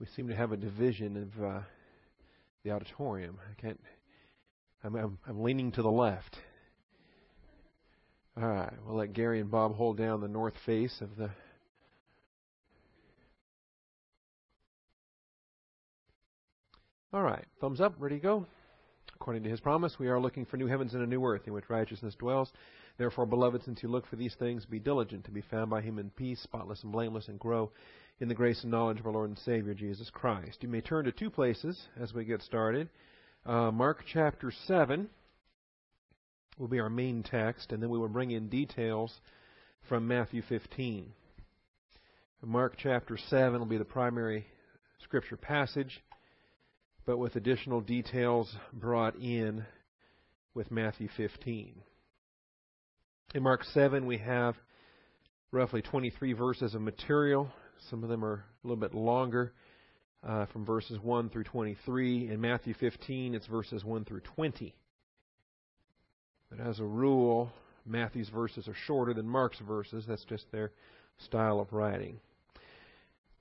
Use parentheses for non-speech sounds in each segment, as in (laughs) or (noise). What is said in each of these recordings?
we seem to have a division of uh, the auditorium. I can't. I'm, I'm, I'm leaning to the left. All right, we'll let Gary and Bob hold down the north face of the. All right, thumbs up, ready to go. According to his promise, we are looking for new heavens and a new earth in which righteousness dwells. Therefore, beloved, since you look for these things, be diligent to be found by him in peace, spotless and blameless, and grow in the grace and knowledge of our Lord and Savior Jesus Christ. You may turn to two places as we get started. Uh, Mark chapter 7 will be our main text, and then we will bring in details from Matthew 15. Mark chapter 7 will be the primary scripture passage, but with additional details brought in with Matthew 15. In Mark 7, we have roughly 23 verses of material. Some of them are a little bit longer, uh, from verses 1 through 23. In Matthew 15, it's verses 1 through 20. But as a rule, Matthew's verses are shorter than Mark's verses. That's just their style of writing.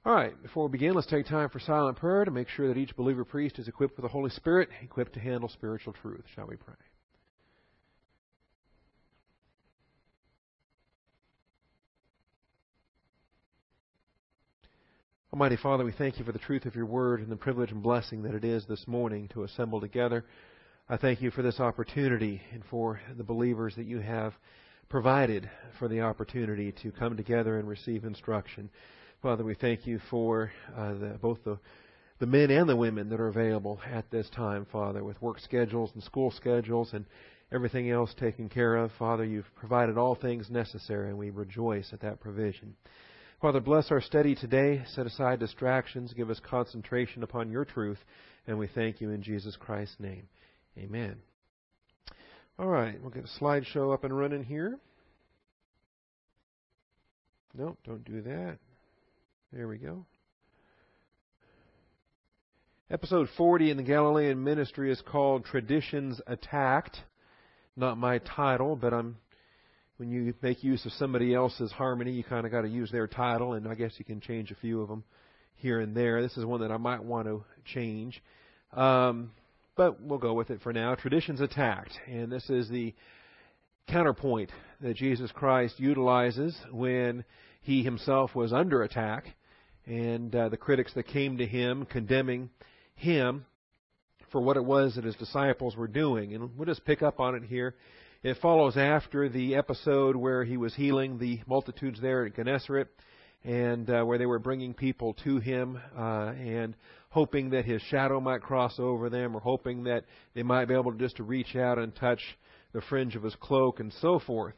All right, before we begin, let's take time for silent prayer to make sure that each believer priest is equipped with the Holy Spirit, equipped to handle spiritual truth. Shall we pray? Almighty Father, we thank you for the truth of your word and the privilege and blessing that it is this morning to assemble together. I thank you for this opportunity and for the believers that you have provided for the opportunity to come together and receive instruction. Father, we thank you for uh, the, both the the men and the women that are available at this time, Father, with work schedules and school schedules and everything else taken care of. Father, you've provided all things necessary, and we rejoice at that provision. Father, bless our study today. Set aside distractions. Give us concentration upon your truth. And we thank you in Jesus Christ's name. Amen. All right, we'll get a slideshow up and running here. No, don't do that. There we go. Episode 40 in the Galilean ministry is called Traditions Attacked. Not my title, but I'm when you make use of somebody else's harmony, you kind of got to use their title, and I guess you can change a few of them here and there. This is one that I might want to change, um, but we'll go with it for now. Traditions attacked, and this is the counterpoint that Jesus Christ utilizes when he himself was under attack, and uh, the critics that came to him condemning him for what it was that his disciples were doing. And we'll just pick up on it here it follows after the episode where he was healing the multitudes there at Gennesaret and uh, where they were bringing people to him uh, and hoping that his shadow might cross over them or hoping that they might be able just to reach out and touch the fringe of his cloak and so forth.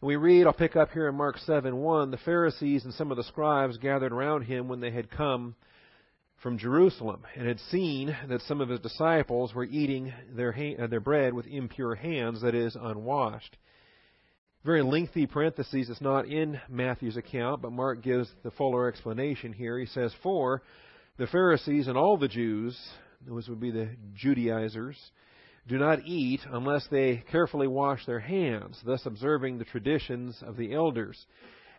And we read, I'll pick up here in Mark 7 1, the Pharisees and some of the scribes gathered around him when they had come from Jerusalem and had seen that some of his disciples were eating their, uh, their bread with impure hands, that is, unwashed. Very lengthy parentheses. It's not in Matthew's account, but Mark gives the fuller explanation here. He says, For the Pharisees and all the Jews, those would be the Judaizers, do not eat unless they carefully wash their hands, thus observing the traditions of the elders.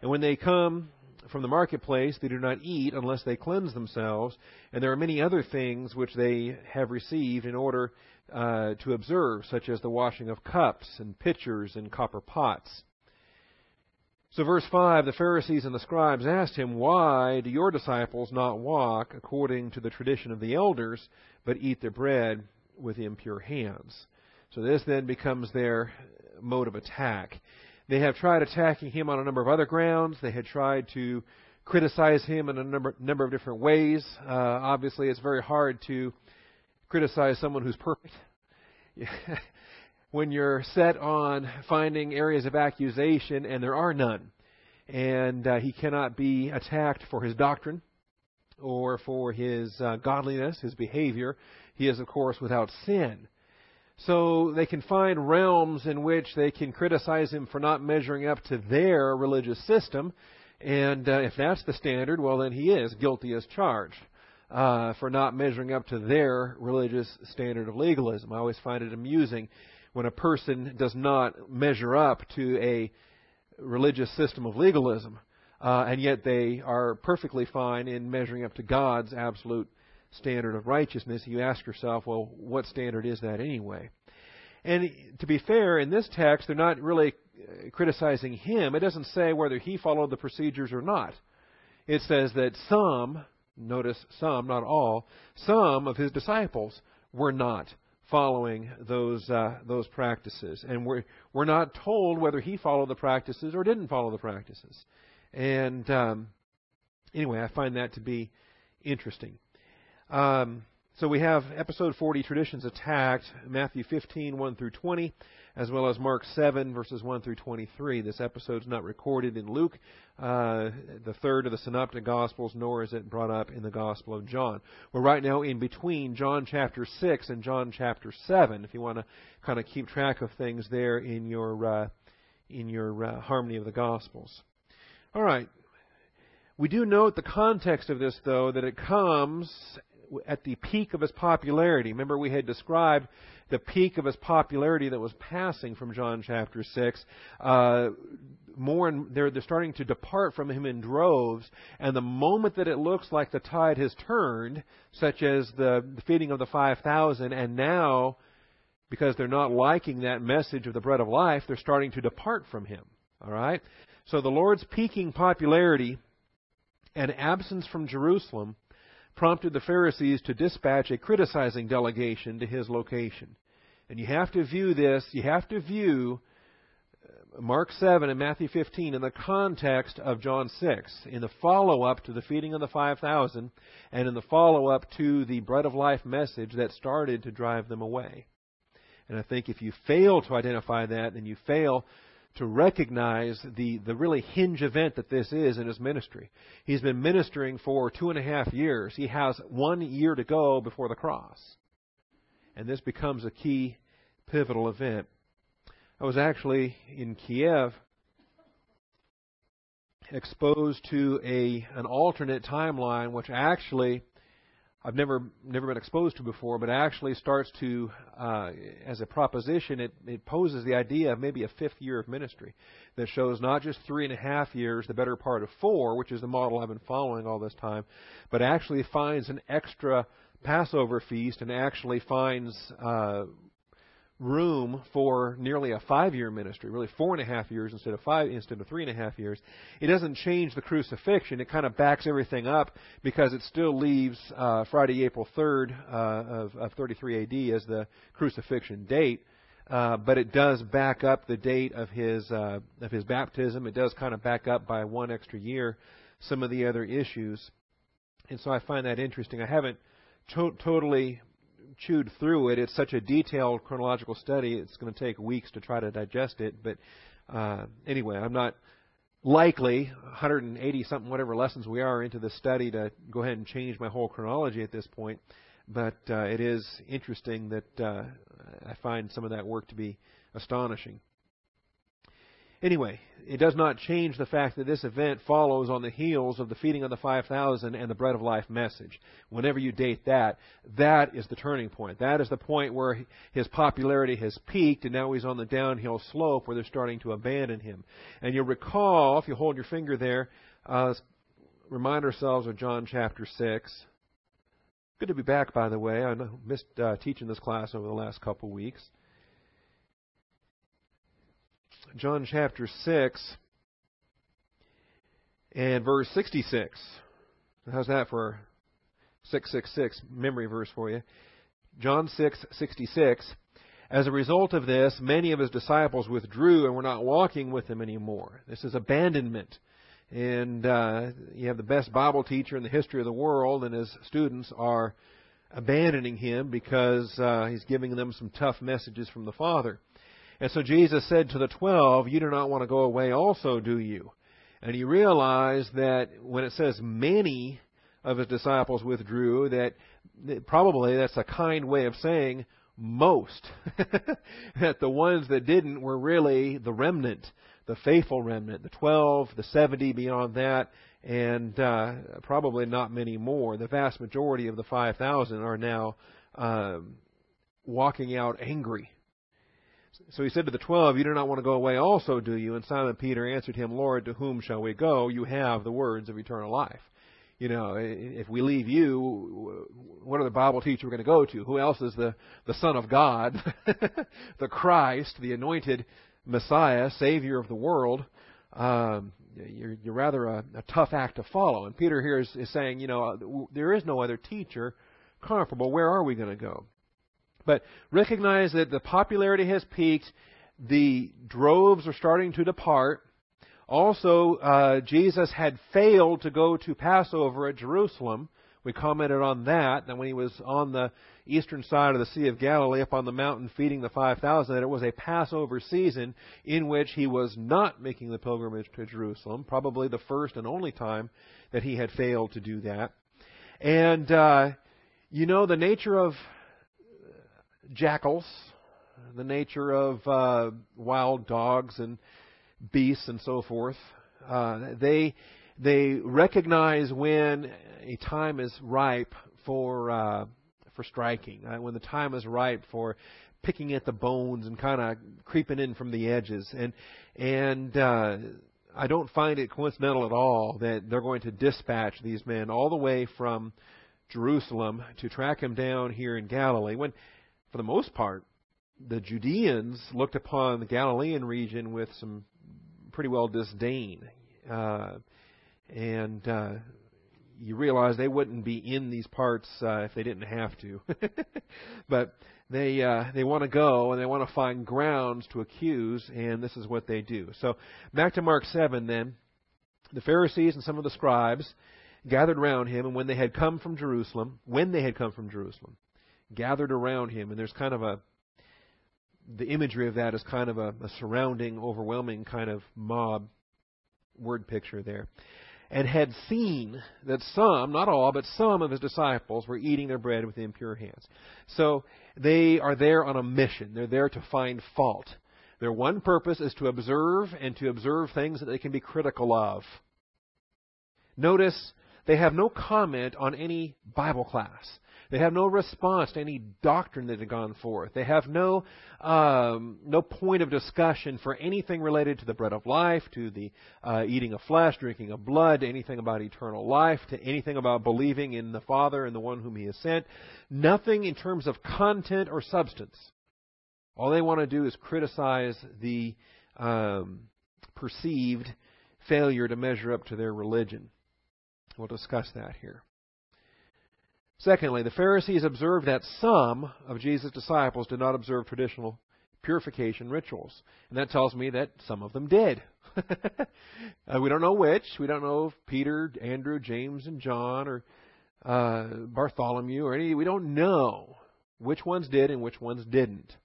And when they come from the marketplace they do not eat unless they cleanse themselves, and there are many other things which they have received in order uh, to observe, such as the washing of cups and pitchers and copper pots. So, verse 5 the Pharisees and the scribes asked him, Why do your disciples not walk according to the tradition of the elders, but eat their bread with impure hands? So, this then becomes their mode of attack. They have tried attacking him on a number of other grounds. They had tried to criticize him in a number, number of different ways. Uh, obviously, it's very hard to criticize someone who's perfect. (laughs) when you're set on finding areas of accusation, and there are none. And uh, he cannot be attacked for his doctrine or for his uh, godliness, his behavior. He is, of course, without sin. So they can find realms in which they can criticize him for not measuring up to their religious system. And uh, if that's the standard, well, then he is guilty as charged uh, for not measuring up to their religious standard of legalism. I always find it amusing when a person does not measure up to a religious system of legalism. uh, and yet they are perfectly fine in measuring up to God's absolute standard of righteousness. You ask yourself, well, what standard is that anyway? And to be fair, in this text, they're not really uh, criticizing him. It doesn't say whether he followed the procedures or not. It says that some, notice some, not all, some of his disciples were not following those uh, those practices, and we're we're not told whether he followed the practices or didn't follow the practices. And um, anyway, I find that to be interesting. Um, so we have episode 40, Traditions Attacked, Matthew 15, 1 through 20, as well as Mark 7, verses 1 through 23. This episode is not recorded in Luke, uh, the third of the Synoptic Gospels, nor is it brought up in the Gospel of John. We're right now in between John chapter 6 and John chapter 7, if you want to kind of keep track of things there in your, uh, in your uh, harmony of the Gospels. All right. We do note the context of this, though, that it comes at the peak of his popularity. Remember, we had described the peak of his popularity that was passing from John chapter 6. Uh, more and they're, they're starting to depart from him in droves, and the moment that it looks like the tide has turned, such as the, the feeding of the 5,000, and now, because they're not liking that message of the bread of life, they're starting to depart from him. All right? So the Lord's peaking popularity and absence from Jerusalem prompted the Pharisees to dispatch a criticizing delegation to his location. And you have to view this, you have to view uh, Mark 7 and Matthew 15 in the context of John 6, in the follow up to the feeding of the 5,000, and in the follow up to the bread of life message that started to drive them away. And I think if you fail to identify that, then you fail to recognize the, the really hinge event that this is in his ministry. He's been ministering for two and a half years. He has one year to go before the cross. And this becomes a key pivotal event. I was actually in Kiev exposed to a an alternate timeline which actually I've never never been exposed to before, but actually starts to, uh, as a proposition, it, it poses the idea of maybe a fifth year of ministry that shows not just three and a half years, the better part of four, which is the model I've been following all this time, but actually finds an extra Passover feast and actually finds uh, room for nearly a five-year ministry, really four and a half years instead of five, instead of three and a half years. It doesn't change the crucifixion. It kind of backs everything up because it still leaves uh, Friday, April 3rd uh, of, of 33 AD as the crucifixion date. Uh, but it does back up the date of his uh, of his baptism. It does kind of back up by one extra year some of the other issues, and so I find that interesting. I haven't to- totally chewed through it. It's such a detailed chronological study, it's going to take weeks to try to digest it. But uh, anyway, I'm not likely 180 something whatever lessons we are into this study to go ahead and change my whole chronology at this point. But uh, it is interesting that uh, I find some of that work to be astonishing. Anyway, it does not change the fact that this event follows on the heels of the feeding of the 5,000 and the bread of life message. Whenever you date that, that is the turning point. That is the point where his popularity has peaked and now he's on the downhill slope where they're starting to abandon him. And you'll recall, if you hold your finger there, uh, remind ourselves of John chapter 6. Good to be back, by the way. I missed uh, teaching this class over the last couple of weeks. John chapter 6 and verse 66. How's that for 666 memory verse for you? John 6:66. As a result of this, many of his disciples withdrew and were not walking with him anymore. This is abandonment. And uh, you have the best Bible teacher in the history of the world, and his students are abandoning him because uh, he's giving them some tough messages from the Father. And so Jesus said to the twelve, You do not want to go away also, do you? And he realized that when it says many of his disciples withdrew, that probably that's a kind way of saying most. (laughs) that the ones that didn't were really the remnant, the faithful remnant, the 12, the 70 beyond that, and uh, probably not many more. The vast majority of the 5,000 are now um, walking out angry So he said to the twelve, You do not want to go away also, do you? And Simon Peter answered him, Lord, to whom shall we go? You have the words of eternal life. You know, if we leave you, what other Bible teacher we're going to go to? Who else is the, the Son of God, (laughs) the Christ, the anointed Messiah, Savior of the world? Um, you're, you're rather a, a tough act to follow. And Peter here is, is saying, you know, there is no other teacher comparable. Where are we going to go? But recognize that the popularity has peaked. The droves are starting to depart. Also, uh, Jesus had failed to go to Passover at Jerusalem. We commented on that, that when he was on the eastern side of the Sea of Galilee up on the mountain feeding the 5,000, that it was a Passover season in which he was not making the pilgrimage to Jerusalem, probably the first and only time that he had failed to do that. And, uh, you know, the nature of jackals, the nature of uh, wild dogs and beasts and so forth. Uh, they they recognize when a time is ripe for uh, for striking, uh, when the time is ripe for picking at the bones and kind of creeping in from the edges, and and uh, I don't find it coincidental at all that they're going to dispatch these men all the way from Jerusalem to track him down here in Galilee. When for the most part, the Judeans looked upon the Galilean region with some pretty well disdain. Uh, and uh, you realize they wouldn't be in these parts uh, if they didn't have to. (laughs) but they uh, they want to go and they want to find grounds to accuse, and this is what they do. So back to Mark seven. Then the Pharisees and some of the scribes gathered around him, and when they had come from Jerusalem, when they had come from Jerusalem, gathered around him, and there's kind of a the imagery of that is kind of a, a surrounding, overwhelming kind of mob word picture there. And had seen that some, not all, but some of his disciples were eating their bread with impure hands. So they are there on a mission. They're there to find fault. Their one purpose is to observe and to observe things that they can be critical of. Notice they have no comment on any Bible class. They have no response to any doctrine that has gone forth. They have no um, no point of discussion for anything related to the bread of life, to the uh, eating of flesh, drinking of blood, to anything about eternal life, to anything about believing in the Father and the one whom He has sent. Nothing in terms of content or substance. All they want to do is criticize the um, perceived failure to measure up to their religion. We'll discuss that here. Secondly, the Pharisees observed that some of Jesus' disciples did not observe traditional purification rituals. And that tells me that some of them did. (laughs) uh, we don't know which. We don't know if Peter, Andrew, James, and John, or uh, Bartholomew, or any. We don't know which ones did and which ones didn't.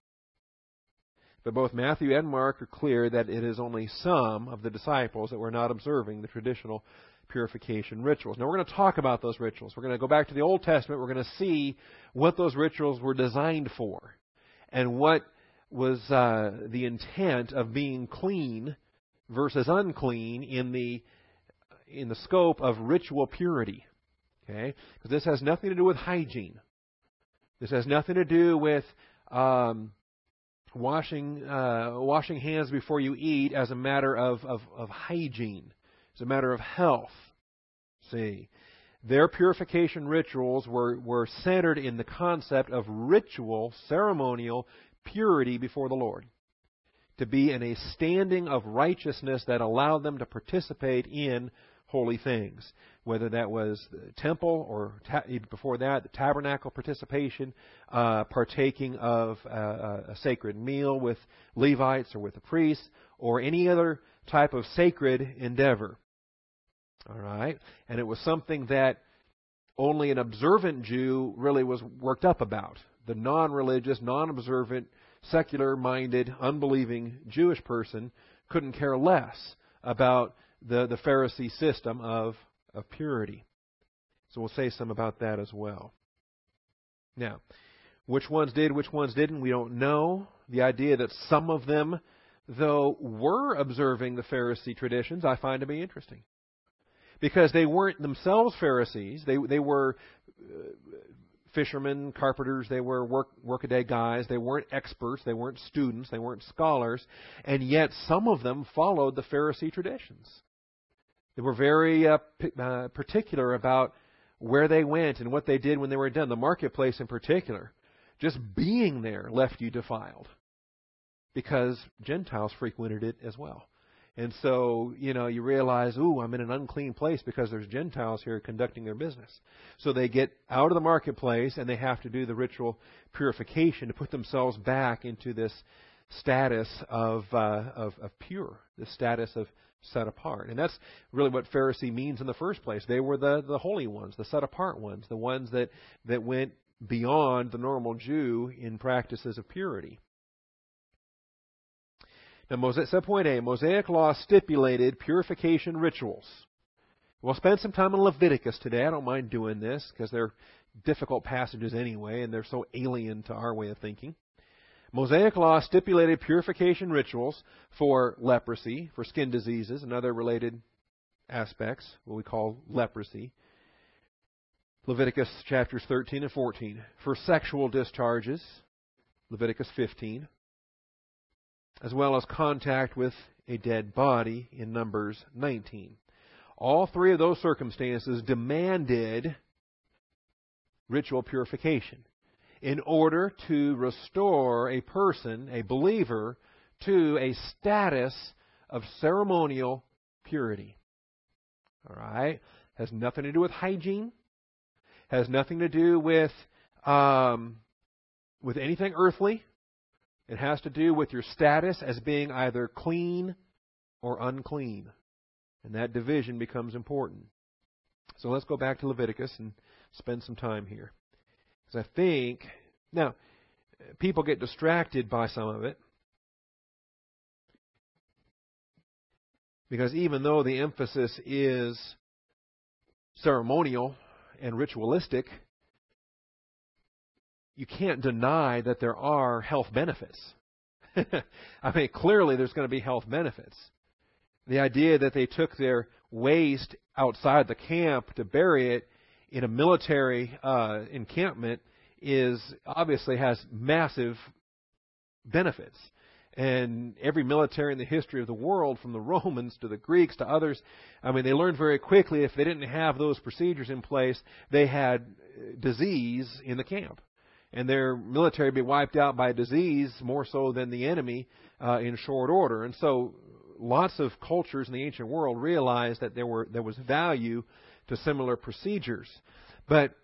But both Matthew and Mark are clear that it is only some of the disciples that were not observing the traditional purification rituals. Now, we're going to talk about those rituals. We're going to go back to the Old Testament. We're going to see what those rituals were designed for and what was uh, the intent of being clean versus unclean in the in the scope of ritual purity. Okay, because this has nothing to do with hygiene. This has nothing to do with um, washing uh, washing hands before you eat as a matter of, of, of hygiene. It's a matter of health. See, their purification rituals were, were centered in the concept of ritual, ceremonial purity before the Lord. To be in a standing of righteousness that allowed them to participate in holy things. Whether that was the temple or ta- before that, the tabernacle participation, uh, partaking of uh, a sacred meal with Levites or with the priests, or any other type of sacred endeavor. All right? And it was something that only an observant Jew really was worked up about. The non religious, non observant, secular minded, unbelieving Jewish person couldn't care less about the, the Pharisee system of, of purity. So we'll say some about that as well. Now, which ones did, which ones didn't, we don't know. The idea that some of them, though, were observing the Pharisee traditions, I find to be interesting because they weren't themselves Pharisees. They, they were uh, fishermen, carpenters, they were work workaday guys. They weren't experts, they weren't students, they weren't scholars, and yet some of them followed the Pharisee traditions. They were very uh, p- uh, particular about where they went and what they did when they were done. The marketplace, in particular, just being there left you defiled because Gentiles frequented it as well. And so, you know, you realize, ooh, I'm in an unclean place because there's Gentiles here conducting their business. So they get out of the marketplace and they have to do the ritual purification to put themselves back into this status of, uh, of, of pure, the status of set apart. And that's really what Pharisee means in the first place. They were the, the holy ones, the set apart ones, the ones that, that went beyond the normal Jew in practices of purity. Now, Mosaic, subpoint A, eh, Mosaic law stipulated purification rituals. We'll spend some time in Leviticus today. I don't mind doing this because they're difficult passages anyway, and they're so alien to our way of thinking. Mosaic law stipulated purification rituals for leprosy, for skin diseases, and other related aspects, what we call leprosy. Leviticus chapters 13 and 14. For sexual discharges, Leviticus 15 as well as contact with a dead body in Numbers 19. All three of those circumstances demanded ritual purification in order to restore a person, a believer, to a status of ceremonial purity. All right? Has nothing to do with hygiene. Has nothing to do with um, with anything earthly. It has to do with your status as being either clean or unclean. And that division becomes important. So let's go back to Leviticus and spend some time here. Because I think, now, people get distracted by some of it. Because even though the emphasis is ceremonial and ritualistic, you can't deny that there are health benefits. (laughs) I mean, clearly there's going to be health benefits. The idea that they took their waste outside the camp to bury it in a military uh, encampment is obviously has massive benefits. And every military in the history of the world, from the Romans to the Greeks to others, I mean, they learned very quickly if they didn't have those procedures in place, they had disease in the camp and their military be wiped out by disease more so than the enemy uh, in short order. And so, lots of cultures in the ancient world realized that there were there was value to similar procedures, but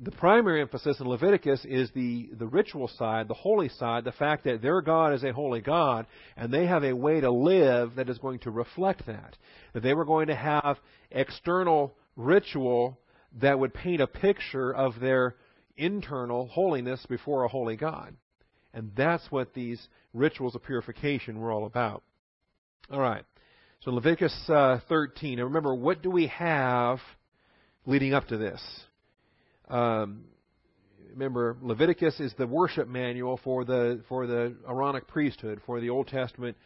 the primary emphasis in Leviticus is the, the ritual side, the holy side, the fact that their God is a holy God, and they have a way to live that is going to reflect that. That they were going to have external ritual that would paint a picture of their internal holiness before a holy God. And that's what these rituals of purification were all about. All right. So Leviticus uh, 13. And remember, what do we have leading up to this? Um, remember, Leviticus is the worship manual for the for the Aaronic priesthood, for the Old Testament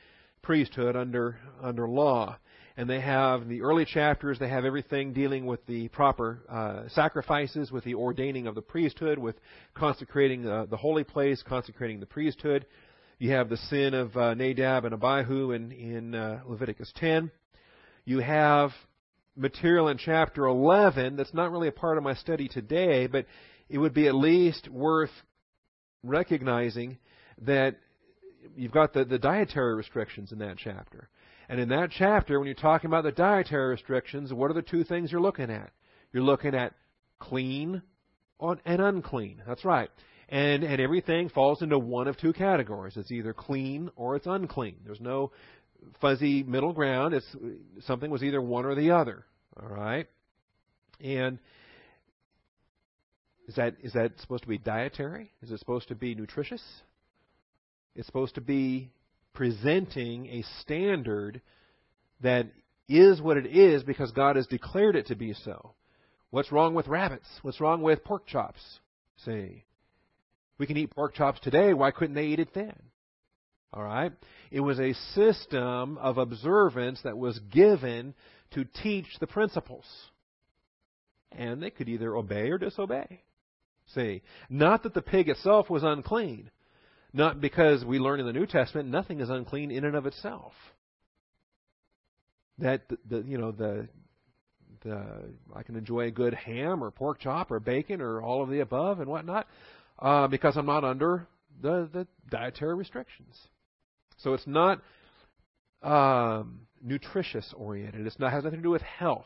priesthood under under law and they have in the early chapters they have everything dealing with the proper uh, sacrifices with the ordaining of the priesthood with consecrating uh, the holy place consecrating the priesthood. You have the sin of uh, nadab and abihu in, in uh, leviticus 10 you have material in chapter 11 that's not really a part of my study today but it would be at least worth recognizing that you've got the, the dietary restrictions in that chapter and in that chapter, when you're talking about the dietary restrictions, what are the two things you're looking at? You're looking at clean and unclean. That's right. And, and everything falls into one of two categories. It's either clean or it's unclean. There's no fuzzy middle ground. It's something was either one or the other. All right. And is that is that supposed to be dietary? Is it supposed to be nutritious? It's supposed to be presenting a standard that is what it is because God has declared it to be so. What's wrong with rabbits? What's wrong with pork chops? See, we can eat pork chops today. Why couldn't they eat it then? All right? It was a system of observance that was given to teach the principles. And they could either obey or disobey. See? Not that the pig itself was unclean. Not because we learn in the New Testament nothing is unclean in and of itself. That the, you know the the I can enjoy a good ham or pork chop or bacon or all of the above and whatnot uh, because I'm not under the the dietary restrictions. So it's not um, nutritious oriented. It's not has nothing to do with health.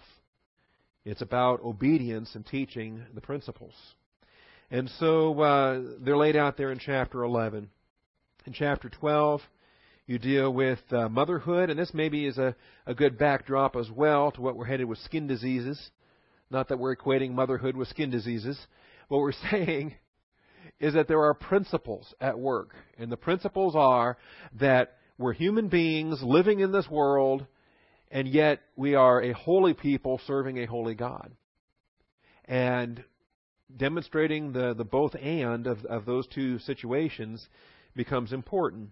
It's about obedience and teaching the principles. And so uh, they're laid out there in chapter 11. In chapter 12, you deal with uh, motherhood, and this maybe is a, a good backdrop as well to what we're headed with skin diseases. Not that we're equating motherhood with skin diseases. What we're (laughs) saying is that there are principles at work. And the principles are that we're human beings living in this world, and yet we are a holy people serving a holy God. And demonstrating the, the both and of, of those two situations becomes important.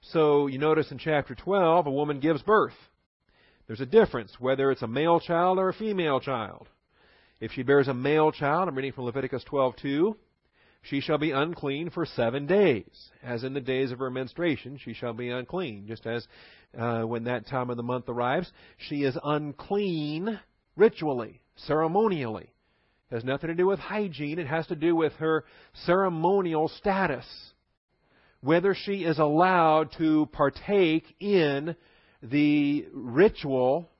So you notice in chapter 12, a woman gives birth. There's a difference whether it's a male child or a female child. If she bears a male child, I'm reading from Leviticus 12:2, she shall be unclean for seven days, as in the days of her menstruation she shall be unclean. Just as uh, when that time of the month arrives, she is unclean ritually, ceremonially. It has nothing to do with hygiene. It has to do with her ceremonial status. Whether she is allowed to partake in the ritual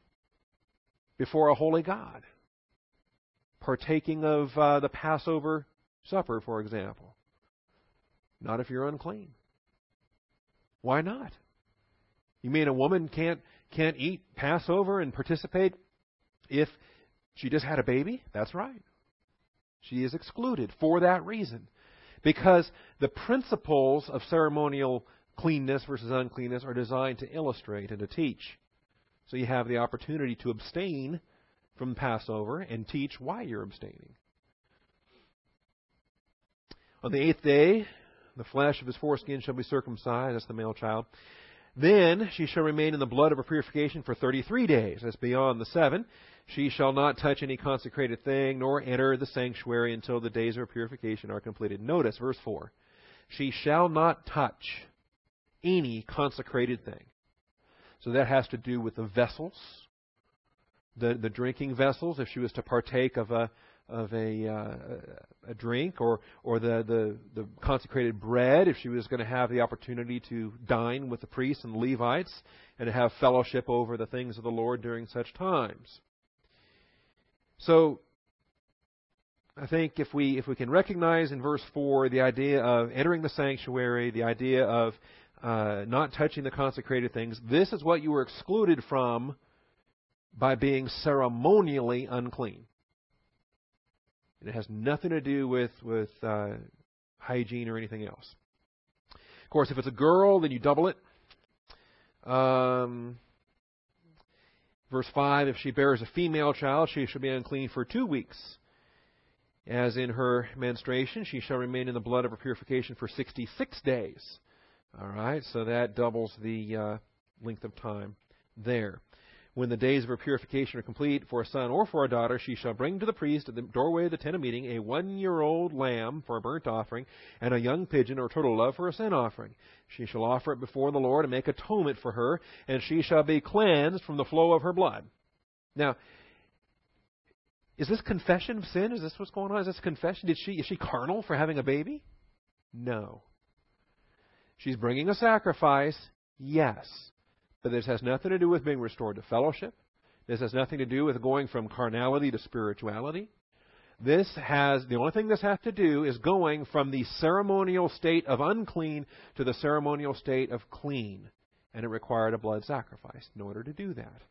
before a holy God. Partaking of uh, the Passover supper, for example. Not if you're unclean. Why not? You mean a woman can't can't eat Passover and participate if she just had a baby? That's right. She is excluded for that reason. Because the principles of ceremonial cleanness versus uncleanness are designed to illustrate and to teach. So you have the opportunity to abstain from Passover and teach why you're abstaining. On the eighth day, the flesh of his foreskin shall be circumcised, that's the male child. Then she shall remain in the blood of her purification for thirty three days. That's beyond the seven. She shall not touch any consecrated thing, nor enter the sanctuary until the days of her purification are completed. Notice verse 4. She shall not touch any consecrated thing. So that has to do with the vessels, the, the drinking vessels. If she was to partake of a, of a, uh, a drink or, or the, the, the consecrated bread, if she was going to have the opportunity to dine with the priests and Levites and to have fellowship over the things of the Lord during such times. So, I think if we if we can recognize in verse four the idea of entering the sanctuary, the idea of uh, not touching the consecrated things, this is what you were excluded from by being ceremonially unclean. And it has nothing to do with, with uh, hygiene or anything else. Of course, if it's a girl, then you double it. Um, verse 5 If she bears a female child, she shall be unclean for two weeks. As in her menstruation, she shall remain in the blood of her purification for 66 days. All right, so that doubles the uh, length of time there. When the days of her purification are complete, for a son or for a daughter, she shall bring to the priest at the doorway of the tent of meeting a one year old lamb for a burnt offering, and a young pigeon or turtle dove for a sin offering. She shall offer it before the Lord and make atonement for her, and she shall be cleansed from the flow of her blood. Now, is this confession of sin? Is this what's going on? Is this confession? Did she is she carnal for having a baby? No. She's bringing a sacrifice, yes. But this has nothing to do with being restored to fellowship. This has nothing to do with going from carnality to spirituality. This has, the only thing this has to do is going from the ceremonial state of unclean to the ceremonial state of clean. And it required a blood sacrifice in order to do that.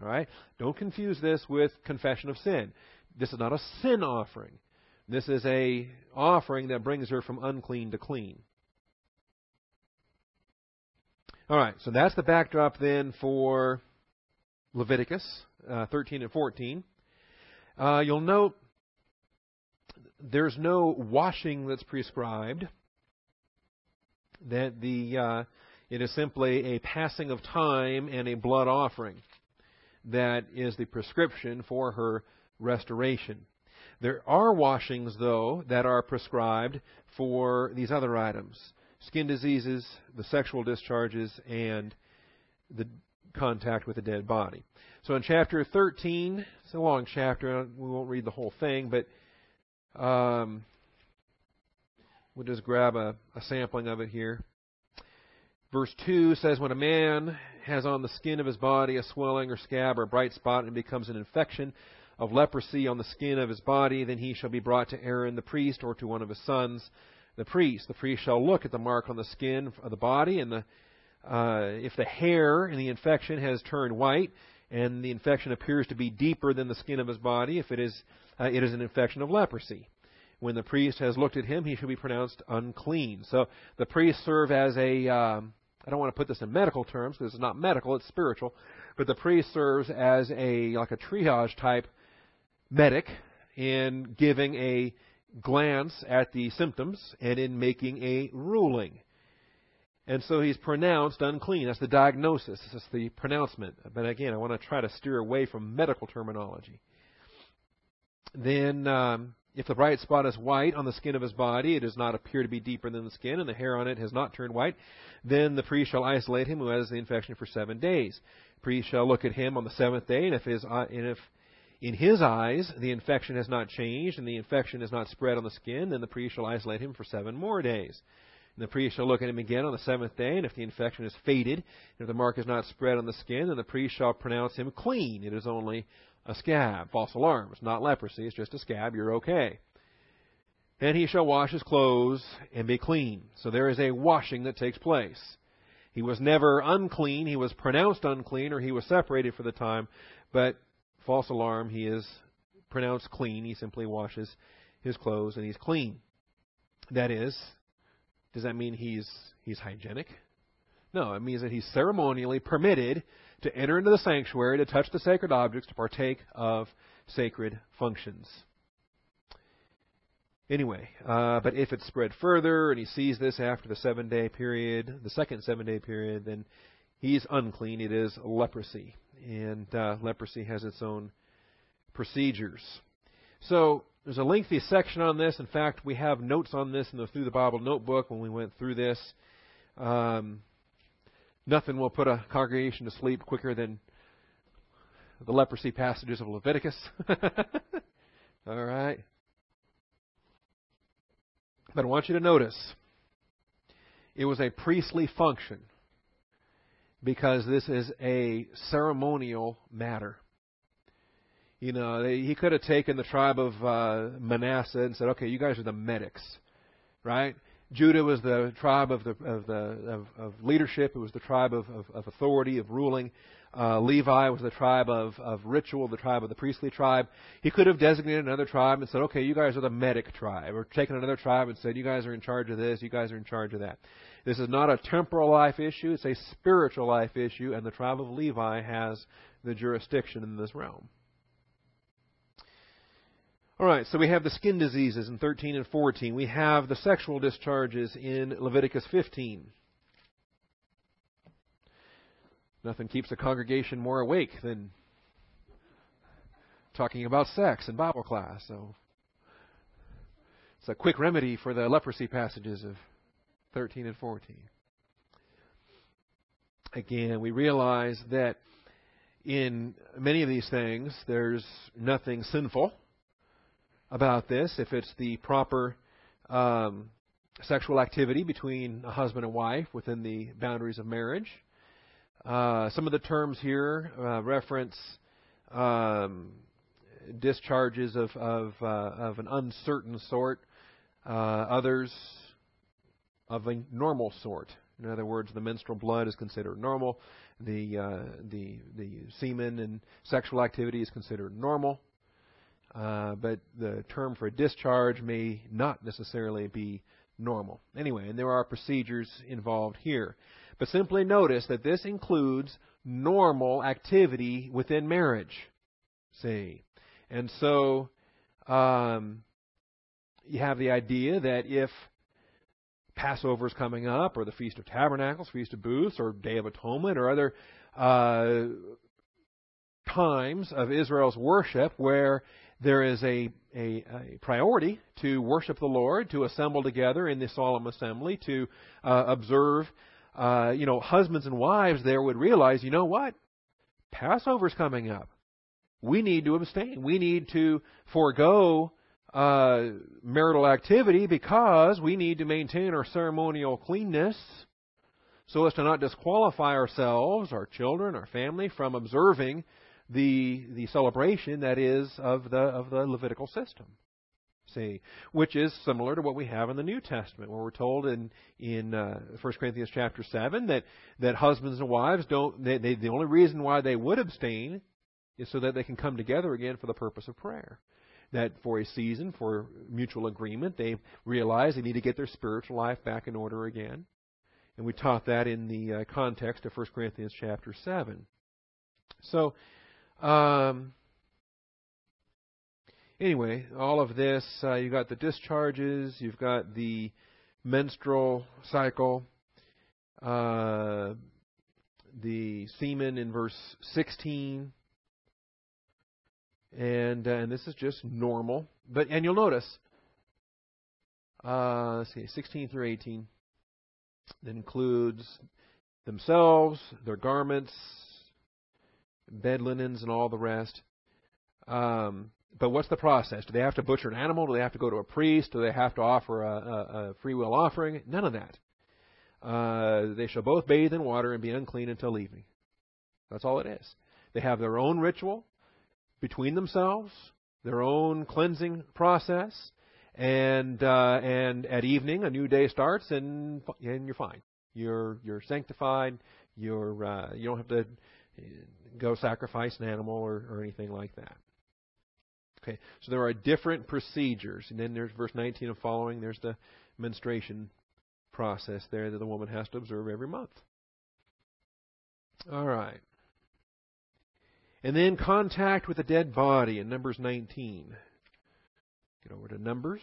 All right? Don't confuse this with confession of sin. This is not a sin offering. This is a offering that brings her from unclean to clean. All right, so that's the backdrop then for Leviticus uh, 13 and 14. Uh, you'll note there's no washing that's prescribed. That the uh, it is simply a passing of time and a blood offering that is the prescription for her restoration. There are washings, though, that are prescribed for these other items skin diseases, the sexual discharges, and the contact with a dead body. So in chapter 13, it's a long chapter. We won't read the whole thing, but um, we'll just grab a, a sampling of it here. Verse 2 says, When a man has on the skin of his body a swelling or scab or bright spot and becomes an infection of leprosy on the skin of his body, then he shall be brought to Aaron the priest or to one of his sons, the priest. The priest shall look at the mark on the skin of the body, and the, uh, if the hair in the infection has turned white, and the infection appears to be deeper than the skin of his body, if it is, uh, it is an infection of leprosy. When the priest has looked at him, he shall be pronounced unclean. So the priests serve as a, um, I don't want to put this in medical terms because it's not medical, it's spiritual, but the priest serves as a like a triage type medic in giving a glance at the symptoms and in making a ruling. And so he's pronounced unclean. That's the diagnosis. That's the pronouncement. But again, I want to try to steer away from medical terminology. Then, um, if the bright spot is white on the skin of his body, it does not appear to be deeper than the skin, and the hair on it has not turned white, then the priest shall isolate him who has the infection for seven days. The priest shall look at him on the seventh day, and if his and if in his eyes the infection has not changed and the infection has not spread on the skin, then the priest shall isolate him for seven more days. And the priest shall look at him again on the seventh day, and if the infection is faded, and if the mark is not spread on the skin, then the priest shall pronounce him clean. It is only a scab. False alarm. It's not leprosy, it's just a scab. You're okay. Then he shall wash his clothes and be clean. So there is a washing that takes place. He was never unclean. He was pronounced unclean or he was separated for the time. But, false alarm, he is pronounced clean. He simply washes his clothes and he's clean. That is, does that mean he's he's hygienic? No, it means that he's ceremonially permitted to enter into the sanctuary, to touch the sacred objects, to partake of sacred functions. Anyway, uh, but if it's spread further and he sees this after the seven day period, the second seven day period, then he's unclean. It is leprosy. And uh, leprosy has its own procedures. So there's a lengthy section on this. In fact, we have notes on this in the Through the Bible notebook when we went through this. Um, nothing will put a congregation to sleep quicker than the leprosy passages of Leviticus. (laughs) All right. But I want you to notice it was a priestly function because this is a ceremonial matter. You know, he could have taken the tribe of uh, Manasseh and said, "Okay, you guys are the medics, right?" Judah was the tribe of the of the of, of leadership. It was the tribe of, of, of authority, of ruling. Uh, Levi was the tribe of, of ritual, the tribe of the priestly tribe. He could have designated another tribe and said, okay, you guys are the medic tribe. Or taken another tribe and said, you guys are in charge of this, you guys are in charge of that. This is not a temporal life issue, it's a spiritual life issue, and the tribe of Levi has the jurisdiction in this realm. All right, so we have the skin diseases in 13 and 14. We have the sexual discharges in Leviticus 15. Nothing keeps a congregation more awake than talking about sex in Bible class. So it's a quick remedy for the leprosy passages of 13 and 14. Again, we realize that in many of these things, there's nothing sinful about this if it's the proper um, sexual activity between a husband and wife within the boundaries of marriage. Uh, some of the terms here uh, reference um, discharges of of, uh, of, an uncertain sort, uh, others of a normal sort. In other words, the menstrual blood is considered normal, the uh, the the semen and sexual activity is considered normal. Uh, but the term for discharge may not necessarily be normal. Anyway, and there are procedures involved here. But simply notice that this includes normal activity within marriage. See? And so um, you have the idea that if Passover is coming up, or the Feast of Tabernacles, Feast of Booths, or Day of Atonement, or other uh, times of Israel's worship where there is a, a, a, priority to worship the Lord, to assemble together in the solemn assembly, to uh, observe. Uh, you know, husbands and wives there would realize, you know what? Passover's coming up. We need to abstain. We need to forego uh, marital activity because we need to maintain our ceremonial cleanness so as to not disqualify ourselves, our children, our family from observing the the celebration that is of the of the Levitical system. See, which is similar to what we have in the New Testament, where we're told in in uh, 1 Corinthians chapter seven that that husbands and wives don't. They, they, the only reason why they would abstain is so that they can come together again for the purpose of prayer. That for a season, for mutual agreement, they realize they need to get their spiritual life back in order again. And we taught that in the uh, context of 1 Corinthians chapter 7. So, um, anyway, all of this, uh, you've got the discharges, you've got the menstrual cycle, uh, the semen in verse 16, and uh, and this is just normal. But and you'll notice, uh, let's see, 16 through 18, that includes themselves, their garments, bed linens, and all the rest. Um, but what's the process? Do they have to butcher an animal? Do they have to go to a priest? Do they have to offer a, a, a free will offering? None of that. Uh, they shall both bathe in water and be unclean until evening. That's all it is. They have their own ritual between themselves, their own cleansing process, and uh, and at evening a new day starts, and and you're fine. You're you're sanctified. You're uh, you don't have to go sacrifice an animal or, or anything like that. Okay, so there are different procedures, and then there's verse 19 and following. There's the menstruation process there that the woman has to observe every month. All right. And then contact with a dead body in Numbers 19. Get over to Numbers.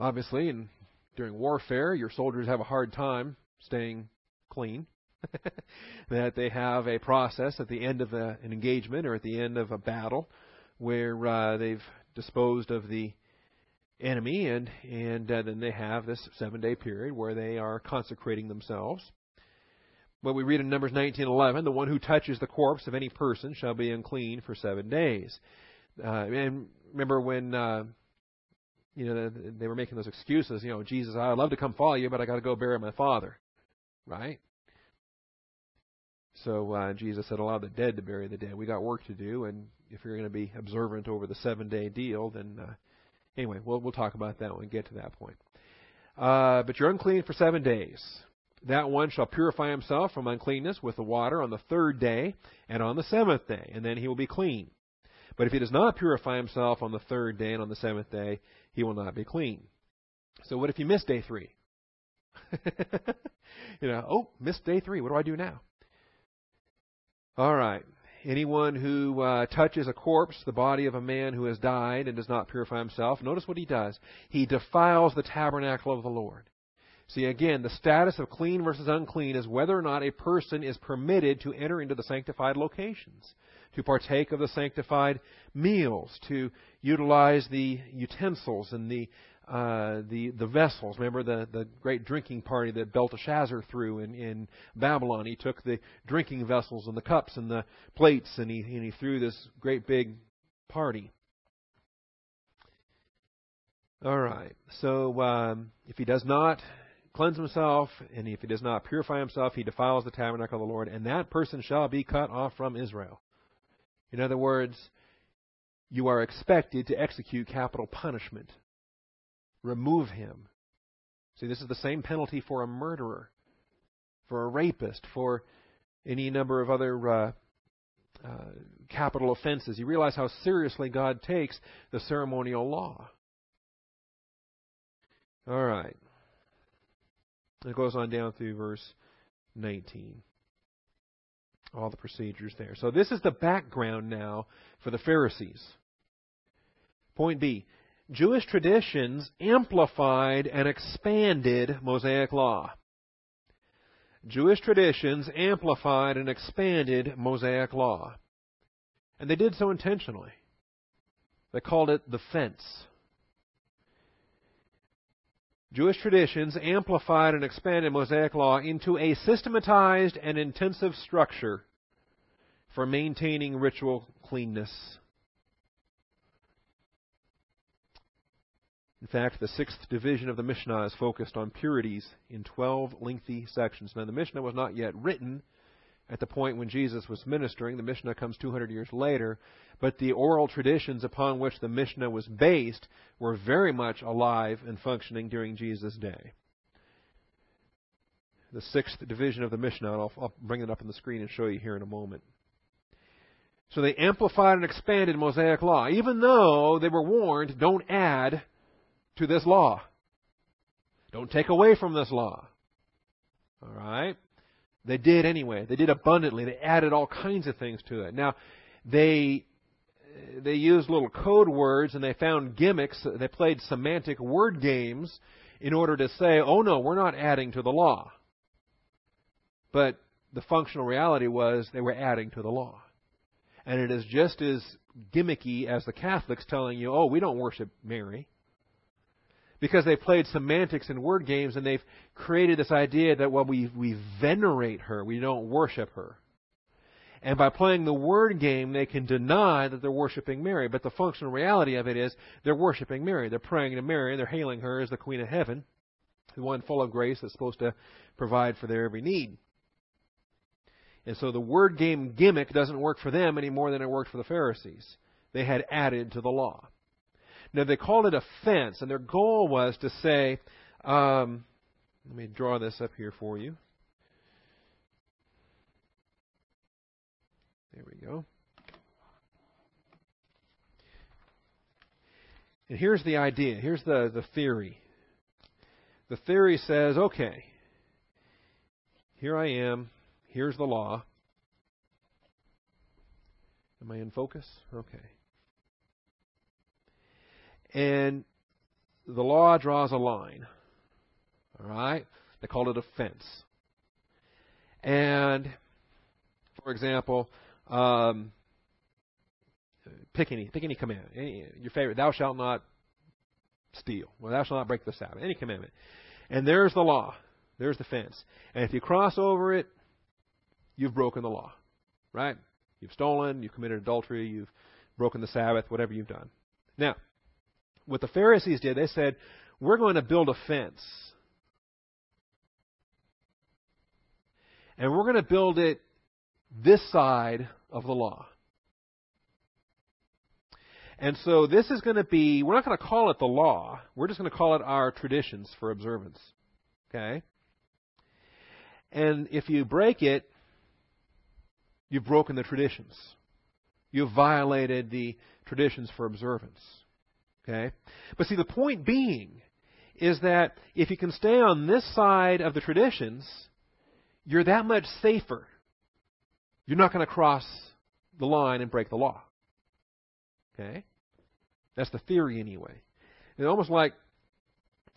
Obviously, and during warfare, your soldiers have a hard time staying clean. (laughs) that they have a process at the end of a, an engagement or at the end of a battle where uh, they've disposed of the enemy, and and uh, then they have this seven day period where they are consecrating themselves. But we read in Numbers 19:11, the one who touches the corpse of any person shall be unclean for seven days. Uh, and remember when uh, you know, they were making those excuses. You know, Jesus, I'd love to come follow you, but I got to go bury my father, right? So uh, Jesus said, "Allow the dead to bury the dead. We got work to do, and if you're going to be observant over the seven-day deal, then uh, anyway, we'll we'll talk about that when we get to that point. Uh, but you're unclean for seven days. That one shall purify himself from uncleanness with the water on the third day and on the seventh day, and then he will be clean. But if he does not purify himself on the third day and on the seventh day, he will not be clean. So what if you miss day three? (laughs) you know, oh, missed day three. What do I do now? All right. Anyone who uh, touches a corpse, the body of a man who has died and does not purify himself, notice what he does. He defiles the tabernacle of the Lord. See, again, the status of clean versus unclean is whether or not a person is permitted to enter into the sanctified locations to partake of the sanctified meals, to utilize the utensils and the uh, the the vessels. Remember the the great drinking party that Belteshazzar threw in in Babylon. He took the drinking vessels and the cups and the plates, and he and he threw this great big party. All right. So um, if he does not cleanse himself, and if he does not purify himself, he defiles the tabernacle of the Lord, and that person shall be cut off from Israel. In other words, you are expected to execute capital punishment. Remove him. See, this is the same penalty for a murderer, for a rapist, for any number of other uh, uh, capital offenses. You realize how seriously God takes the ceremonial law. All right. It goes on down through verse 19 all the procedures there. So this is the background now for the Pharisees. Point B. Jewish traditions amplified and expanded Mosaic law. Jewish traditions amplified and expanded Mosaic law. And they did so intentionally. They called it the fence. Jewish traditions amplified and expanded Mosaic law into a systematized and intensive structure for maintaining ritual cleanness. In fact, the sixth division of the Mishnah is focused on purities in 12 lengthy sections. Now, the Mishnah was not yet written at the point when Jesus was ministering. The Mishnah comes 200 years later. But the oral traditions upon which the Mishnah was based were very much alive and functioning during Jesus' day. The sixth division of the Mishnah, I'll, I'll bring it up on the screen and show you here in a moment. So they amplified and expanded Mosaic law, even though they were warned, don't add to this law. Don't take away from this law. All right? They did anyway. They did abundantly. They added all kinds of things to it. Now, they they used little code words and they found gimmicks. They played semantic word games in order to say, "Oh no, we're not adding to the law." But the functional reality was they were adding to the law. And it is just as gimmicky as the Catholics telling you, "Oh, we don't worship Mary." Because they played semantics and word games and they've created this idea that well we we venerate her, we don't worship her. And by playing the word game, they can deny that they're worshiping Mary. But the functional reality of it is they're worshiping Mary. They're praying to Mary. They're hailing her as the Queen of Heaven, the one full of grace that's supposed to provide for their every need. And so the word game gimmick doesn't work for them any more than it worked for the Pharisees. They had added to the law. Now, they called it a fence, and their goal was to say, um, let me draw this up here for you. There we go. And here's the idea. Here's the, the theory. The theory says, okay, here I am. Here's the law. Am I in focus? Okay. And the law draws a line. All right? They call it a fence. And, for example, um, pick any pick any commandment. Any, your favorite. Thou shalt not steal. Well, thou shalt not break the Sabbath. Any commandment. And there's the law. There's the fence. And if you cross over it, you've broken the law. Right? You've stolen, you've committed adultery, you've broken the Sabbath, whatever you've done. Now, what the Pharisees did, they said, we're going to build a fence. And we're going to build it this side of the law. And so this is going to be, we're not going to call it the law. We're just going to call it our traditions for observance. Okay? And if you break it, you've broken the traditions. You've violated the traditions for observance. Okay? But see, the point being is that if you can stay on this side of the traditions, you're that much safer. You're not going to cross the line and break the law. Okay? That's the theory anyway. It's almost like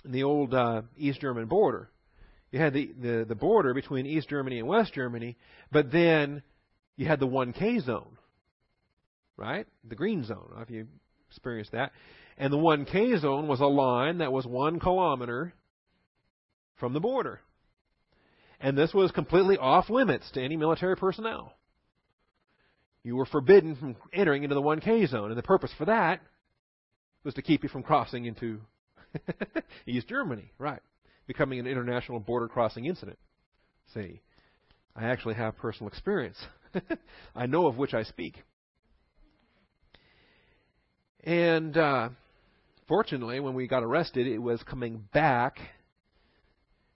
in the old uh, East German border. You had the, the, the border between East Germany and West Germany, but then you had the 1K zone, right? The green zone. If you experienced that. And the 1K zone was a line that was one kilometer from the border. And this was completely off limits to any military personnel. You were forbidden from entering into the 1K zone. And the purpose for that was to keep you from crossing into (laughs) East Germany. Right. Becoming an international border crossing incident. See, I actually have personal experience. (laughs) I know of which I speak. And uh, fortunately, when we got arrested, it was coming back.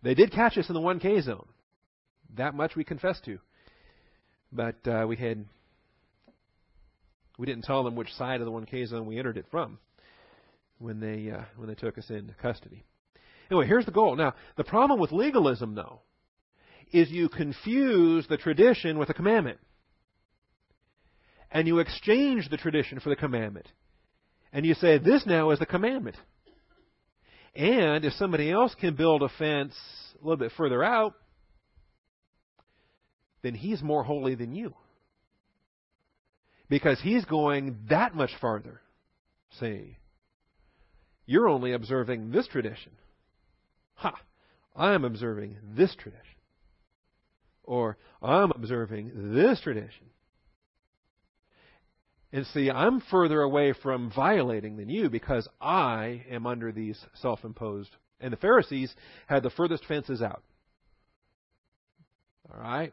They did catch us in the 1K zone. That much we confessed to. But uh, we had we didn't tell them which side of the 1K zone we entered it from when they uh, when they took us into custody. Anyway, here's the goal. Now, the problem with legalism, though, is you confuse the tradition with the commandment, and you exchange the tradition for the commandment. And you say, this now is the commandment. And if somebody else can build a fence a little bit further out, then he's more holy than you. Because he's going that much farther. See? You're only observing this tradition. Ha! I'm observing this tradition. Or I'm observing this tradition. And see, I'm further away from violating than you because I am under these self imposed. And the Pharisees had the furthest fences out. All right?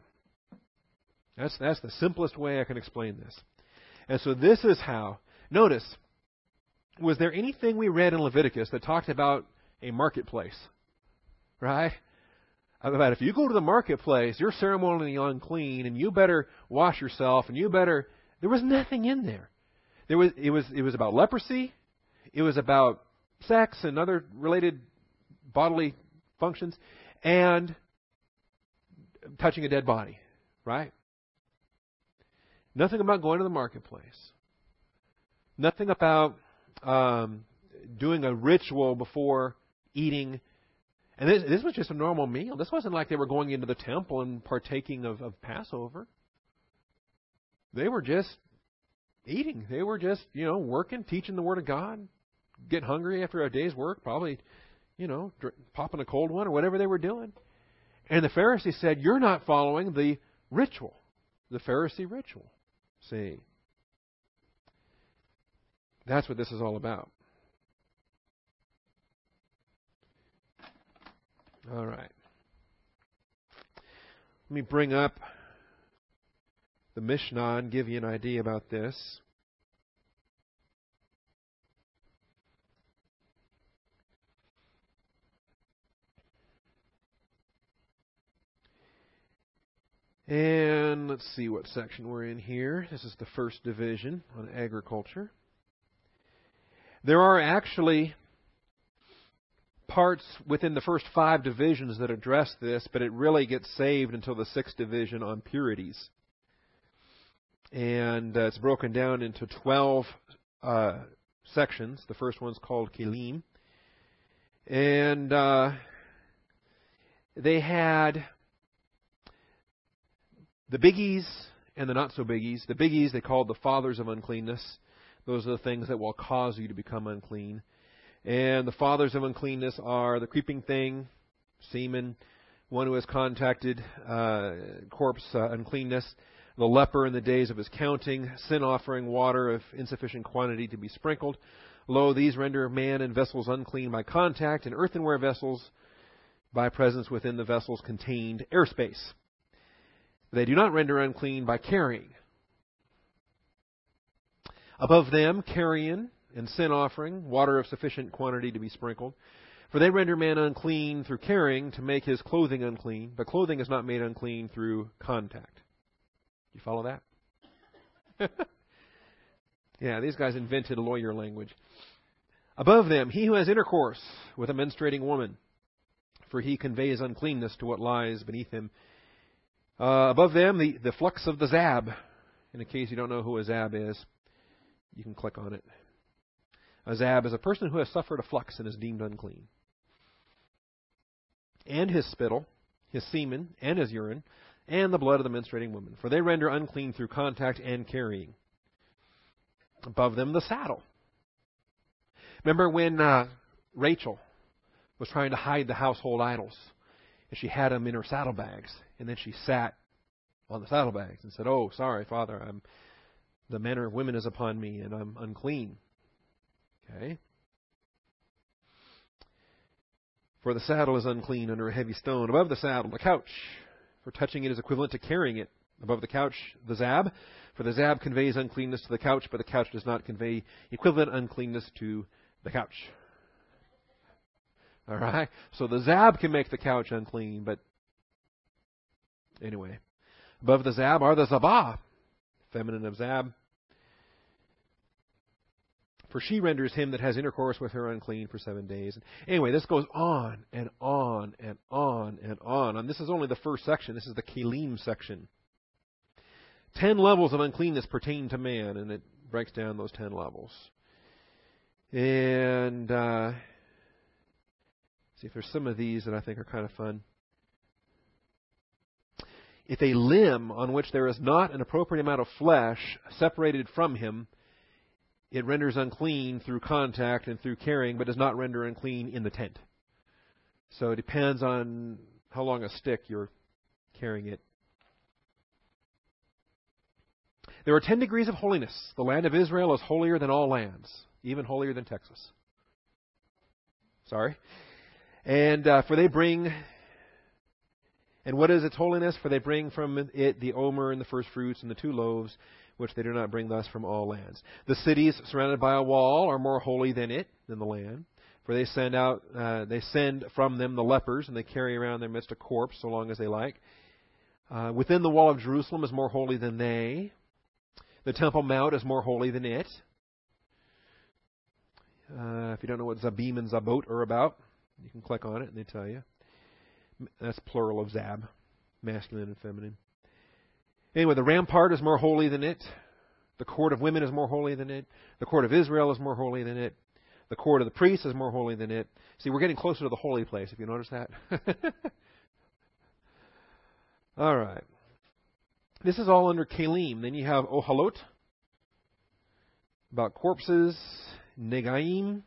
That's, that's the simplest way I can explain this. And so this is how. Notice, was there anything we read in Leviticus that talked about a marketplace? Right? About if you go to the marketplace, you're ceremonially unclean and you better wash yourself and you better there was nothing in there. There was it was it was about leprosy, it was about sex and other related bodily functions, and touching a dead body, right? Nothing about going to the marketplace. Nothing about um, doing a ritual before eating. And this, this was just a normal meal. This wasn't like they were going into the temple and partaking of, of Passover. They were just eating. They were just, you know, working, teaching the Word of God, get hungry after a day's work, probably, you know, popping a cold one or whatever they were doing. And the Pharisee said, You're not following the ritual, the Pharisee ritual. See? That's what this is all about. All right. Let me bring up the Mishnah and give you an idea about this. And let's see what section we're in here. This is the first division on agriculture. There are actually parts within the first five divisions that address this, but it really gets saved until the sixth division on purities and uh, it's broken down into 12 uh, sections. The first one's called Kelim. And uh, they had the biggies and the not so biggies. The biggies they called the fathers of uncleanness. Those are the things that will cause you to become unclean. And the fathers of uncleanness are the creeping thing, semen, one who has contacted uh, corpse uh, uncleanness, the leper in the days of his counting, sin offering water of insufficient quantity to be sprinkled. Lo, these render man and vessels unclean by contact, and earthenware vessels by presence within the vessels contained airspace. They do not render unclean by carrying. Above them, carrion and sin offering, water of sufficient quantity to be sprinkled. For they render man unclean through carrying to make his clothing unclean, but clothing is not made unclean through contact. You follow that? (laughs) yeah, these guys invented lawyer language. Above them, he who has intercourse with a menstruating woman, for he conveys uncleanness to what lies beneath him. Uh, above them, the, the flux of the Zab. In case you don't know who a Zab is, you can click on it. A Zab is a person who has suffered a flux and is deemed unclean. And his spittle, his semen, and his urine and the blood of the menstruating woman, for they render unclean through contact and carrying. Above them, the saddle. Remember when uh, Rachel was trying to hide the household idols, and she had them in her saddlebags, and then she sat on the saddlebags and said, "Oh, sorry, Father, I'm the manner of women is upon me, and I'm unclean." Okay. For the saddle is unclean under a heavy stone. Above the saddle, the couch for touching it is equivalent to carrying it. Above the couch, the zab. For the zab conveys uncleanness to the couch, but the couch does not convey equivalent uncleanness to the couch. All right? So the zab can make the couch unclean, but anyway. Above the zab are the zabah, feminine of zab. For she renders him that has intercourse with her unclean for seven days. Anyway, this goes on and on and on and on. And this is only the first section. This is the Kelim section. Ten levels of uncleanness pertain to man, and it breaks down those ten levels. And uh, see if there's some of these that I think are kind of fun. if a limb on which there is not an appropriate amount of flesh separated from him, it renders unclean through contact and through carrying, but does not render unclean in the tent. So it depends on how long a stick you're carrying it. There are ten degrees of holiness. The land of Israel is holier than all lands, even holier than Texas. Sorry. And uh, for they bring and what is its holiness? For they bring from it the omer and the first fruits and the two loaves, which they do not bring thus from all lands. The cities surrounded by a wall are more holy than it, than the land. For they send out, uh, they send from them the lepers, and they carry around their midst a corpse so long as they like. Uh, within the wall of Jerusalem is more holy than they. The Temple Mount is more holy than it. Uh, if you don't know what Zabim and Zabot are about, you can click on it and they tell you. That's plural of Zab, masculine and feminine. Anyway, the rampart is more holy than it. The court of women is more holy than it. The court of Israel is more holy than it. The court of the priests is more holy than it. See, we're getting closer to the holy place, if you notice that. (laughs) all right. This is all under Kelim. Then you have Ohalot, about corpses, Negaim,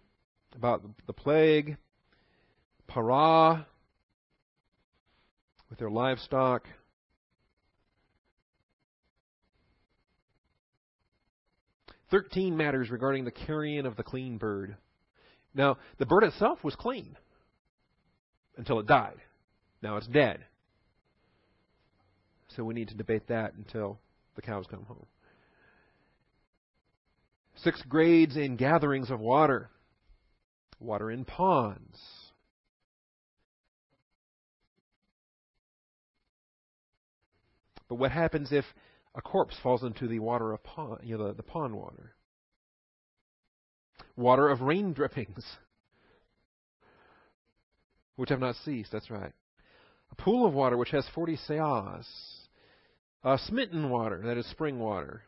about the plague, Parah, with their livestock. Thirteen matters regarding the carrion of the clean bird. Now, the bird itself was clean until it died. Now it's dead. So we need to debate that until the cows come home. Six grades in gatherings of water. Water in ponds. But what happens if a corpse falls into the water of pond, you know, the, the pond water? Water of rain drippings, (laughs) which have not ceased. That's right. A pool of water which has forty seahs. Uh, smitten water, that is spring water.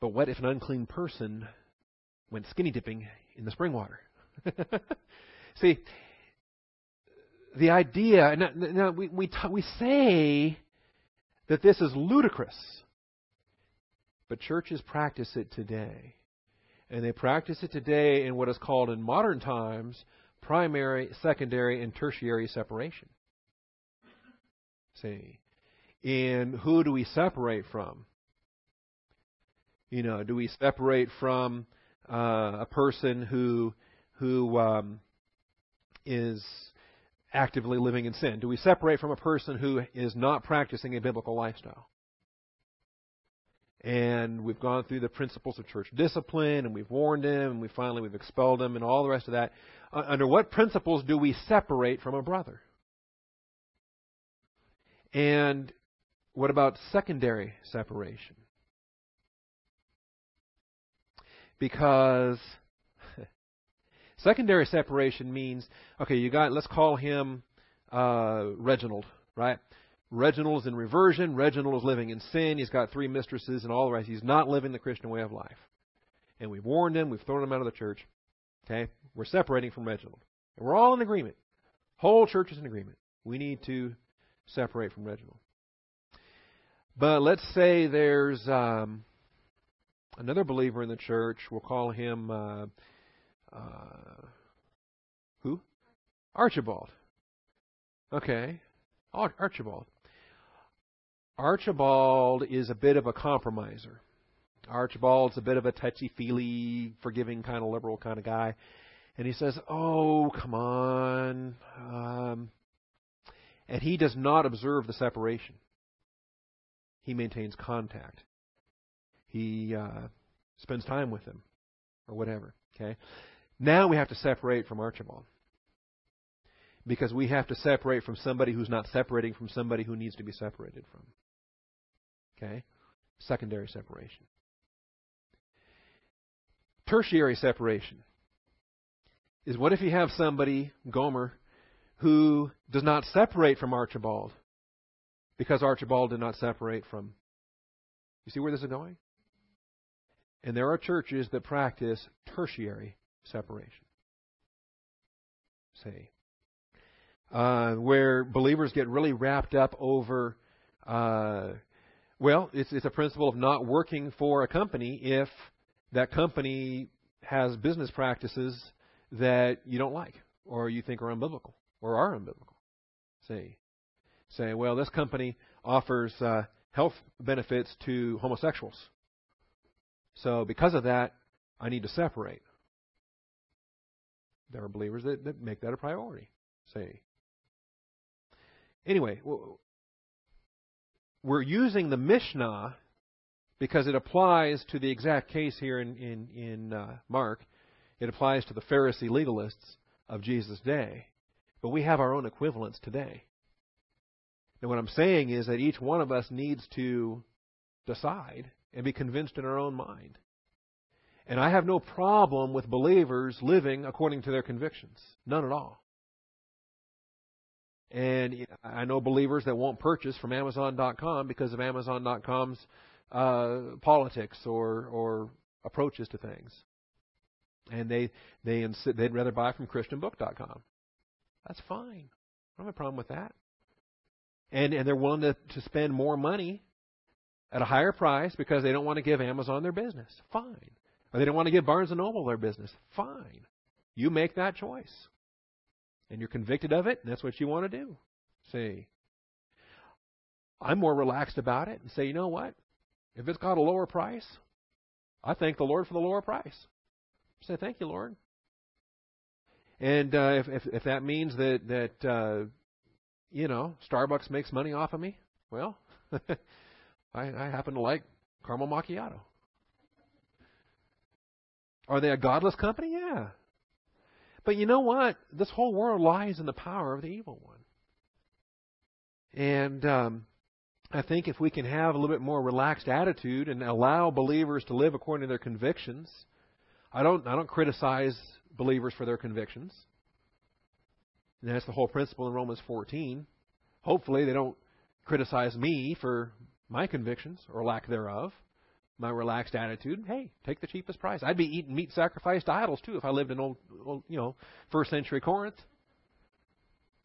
But what if an unclean person went skinny dipping in the spring water? (laughs) See, the idea, now, now we, we, t- we say that this is ludicrous, but churches practice it today. And they practice it today in what is called in modern times primary, secondary, and tertiary separation. See? And who do we separate from? You know, do we separate from uh, a person who who um, is actively living in sin? Do we separate from a person who is not practicing a biblical lifestyle? And we've gone through the principles of church discipline, and we've warned him, and we finally we've expelled him, and all the rest of that. Uh, under what principles do we separate from a brother? And what about secondary separation? Because Secondary separation means okay, you got let's call him uh, Reginald, right? Reginald is in reversion. Reginald is living in sin. He's got three mistresses and all the rest. He's not living the Christian way of life. And we've warned him. We've thrown him out of the church. Okay, we're separating from Reginald, and we're all in agreement. Whole church is in agreement. We need to separate from Reginald. But let's say there's um, another believer in the church. We'll call him. Uh, uh, who? Archibald. Okay. Archibald. Archibald is a bit of a compromiser. Archibald's a bit of a touchy feely, forgiving kind of liberal kind of guy. And he says, Oh, come on. Um, and he does not observe the separation. He maintains contact. He uh, spends time with him, or whatever. Okay? Now we have to separate from Archibald. Because we have to separate from somebody who's not separating from somebody who needs to be separated from. Okay? Secondary separation. Tertiary separation is what if you have somebody, Gomer, who does not separate from Archibald because Archibald did not separate from. You see where this is going? And there are churches that practice tertiary separation. Say. uh, where believers get really wrapped up over. Uh, well, it's it's a principle of not working for a company if that company has business practices that you don't like or you think are unbiblical or are unbiblical. See, say, well, this company offers uh, health benefits to homosexuals, so because of that, I need to separate. There are believers that, that make that a priority. See. Anyway, we're using the Mishnah because it applies to the exact case here in in, in uh, Mark. It applies to the Pharisee legalists of Jesus' day, but we have our own equivalents today. And what I'm saying is that each one of us needs to decide and be convinced in our own mind. And I have no problem with believers living according to their convictions. None at all. And I know believers that won't purchase from Amazon.com because of Amazon.com's uh, politics or or approaches to things, and they they insi- they'd rather buy from ChristianBook.com. That's fine. I don't have a problem with that. And and they're willing to, to spend more money at a higher price because they don't want to give Amazon their business. Fine. Or they don't want to give Barnes and Noble their business. Fine. You make that choice and you're convicted of it, and that's what you want to do. See, I'm more relaxed about it and say, you know what? If it's got a lower price, I thank the Lord for the lower price. Say thank you, Lord. And uh, if, if if that means that that uh, you know Starbucks makes money off of me, well, (laughs) I, I happen to like caramel macchiato. Are they a godless company? Yeah. But you know what? This whole world lies in the power of the evil one. And um, I think if we can have a little bit more relaxed attitude and allow believers to live according to their convictions, I don't I don't criticize believers for their convictions. And that's the whole principle in Romans 14. Hopefully, they don't criticize me for my convictions or lack thereof my relaxed attitude, hey, take the cheapest price. I'd be eating meat sacrificed to idols too if I lived in old, old you know, first century Corinth.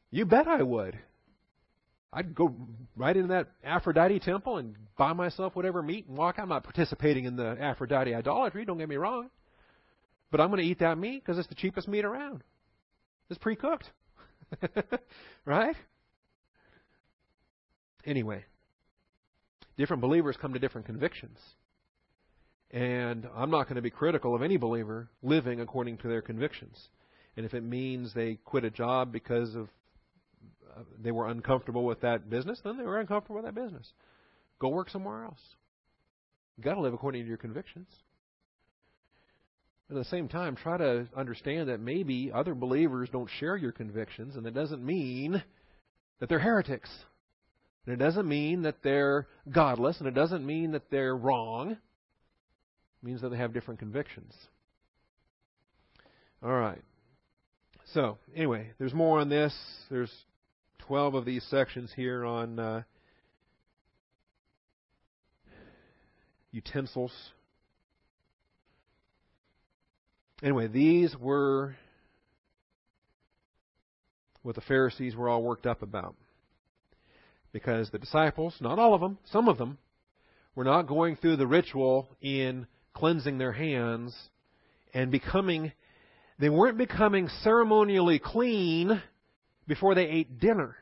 You bet I would. I'd go right into that Aphrodite temple and buy myself whatever meat and walk. Out. I'm not participating in the Aphrodite idolatry, don't get me wrong. But I'm going to eat that meat because it's the cheapest meat around. It's pre cooked. (laughs) right? Anyway, different believers come to different convictions. And I'm not going to be critical of any believer living according to their convictions. And if it means they quit a job because of uh, they were uncomfortable with that business, then they were uncomfortable with that business. Go work somewhere else. You've got to live according to your convictions. At the same time, try to understand that maybe other believers don't share your convictions, and it doesn't mean that they're heretics. And it doesn't mean that they're godless, and it doesn't mean that they're wrong means that they have different convictions. All right. So, anyway, there's more on this. There's 12 of these sections here on uh, utensils. Anyway, these were what the Pharisees were all worked up about. Because the disciples, not all of them, some of them, were not going through the ritual in cleansing their hands and becoming, they weren't becoming ceremonially clean before they ate dinner.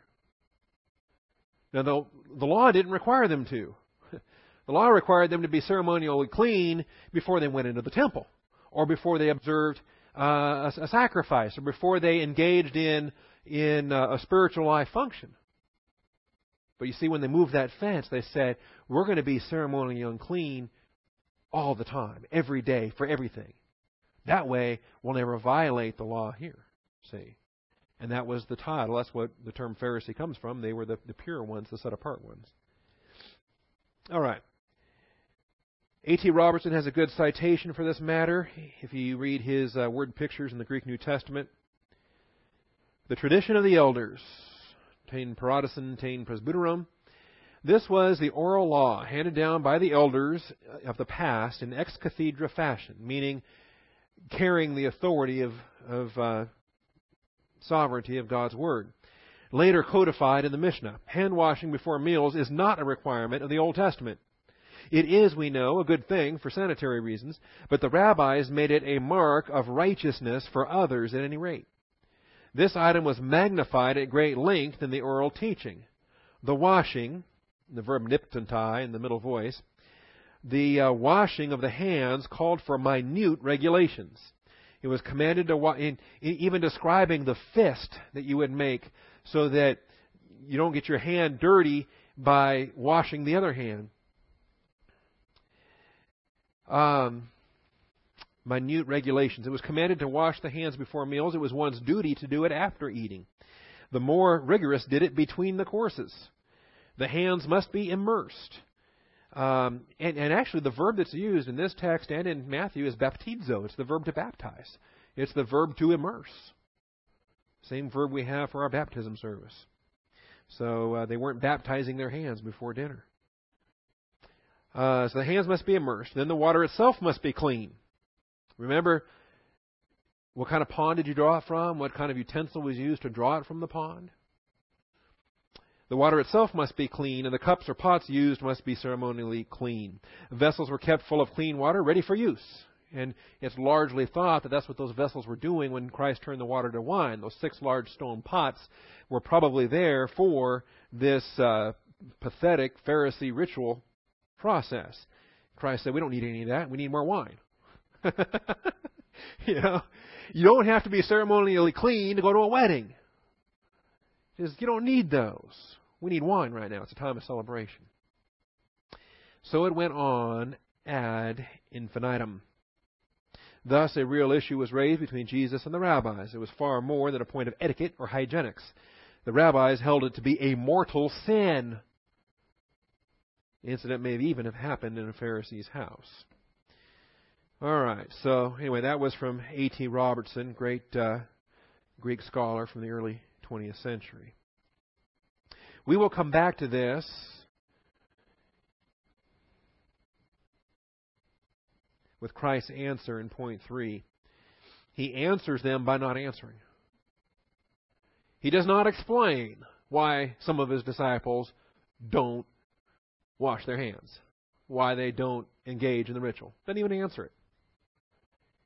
Now, the, the law didn't require them to. (laughs) The law required them to be ceremonially clean before they went into the temple, or before they observed uh, a, a, sacrifice, or before they engaged in in uh, a spiritual life function. But you see, when they moved that fence, they said, "We're going to be ceremonially unclean all the time, every day, for everything. That way, we'll never violate the law here. See? And that was the title. That's what the term Pharisee comes from. They were the, the pure ones, the set apart ones. All right. A.T. Robertson has a good citation for this matter. If you read his uh, word pictures in the Greek New Testament, the tradition of the elders, tain tain presbyterum, this was the oral law handed down by the elders of the past in ex cathedra fashion, meaning carrying the authority of, of uh, sovereignty of God's Word. later codified in the Mishnah. Hand washing before meals is not a requirement of the Old Testament. It is, we know, a good thing for sanitary reasons, but the rabbis made it a mark of righteousness for others at any rate. This item was magnified at great length in the oral teaching. The washing, the verb niptantai in the middle voice, the uh, washing of the hands called for minute regulations. It was commanded to, wa- in, in, even describing the fist that you would make so that you don't get your hand dirty by washing the other hand. Um, minute regulations. It was commanded to wash the hands before meals. It was one's duty to do it after eating. The more rigorous did it between the courses. The hands must be immersed. Um, and, and actually, the verb that's used in this text and in Matthew is baptizo. It's the verb to baptize. It's the verb to immerse. Same verb we have for our baptism service. So uh, they weren't baptizing their hands before dinner. Uh, so the hands must be immersed. Then the water itself must be clean. Remember, what kind of pond did you draw it from? What kind of utensil was used to draw it from the pond? The water itself must be clean, and the cups or pots used must be ceremonially clean. Vessels were kept full of clean water, ready for use. And it's largely thought that that's what those vessels were doing when Christ turned the water to wine. Those six large stone pots were probably there for this uh, pathetic Pharisee ritual process. Christ said, "We don't need any of that. We need more wine." (laughs) you know, you don't have to be ceremonially clean to go to a wedding. Because you don't need those. We need wine right now. It's a time of celebration. So it went on ad infinitum. Thus, a real issue was raised between Jesus and the rabbis. It was far more than a point of etiquette or hygienics. The rabbis held it to be a mortal sin. The incident may even have happened in a Pharisee's house. All right, so anyway, that was from A.T. Robertson, great uh, Greek scholar from the early 20th century. We will come back to this. With Christ's answer in point three. He answers them by not answering. He does not explain why some of his disciples don't wash their hands, why they don't engage in the ritual. Doesn't even answer it.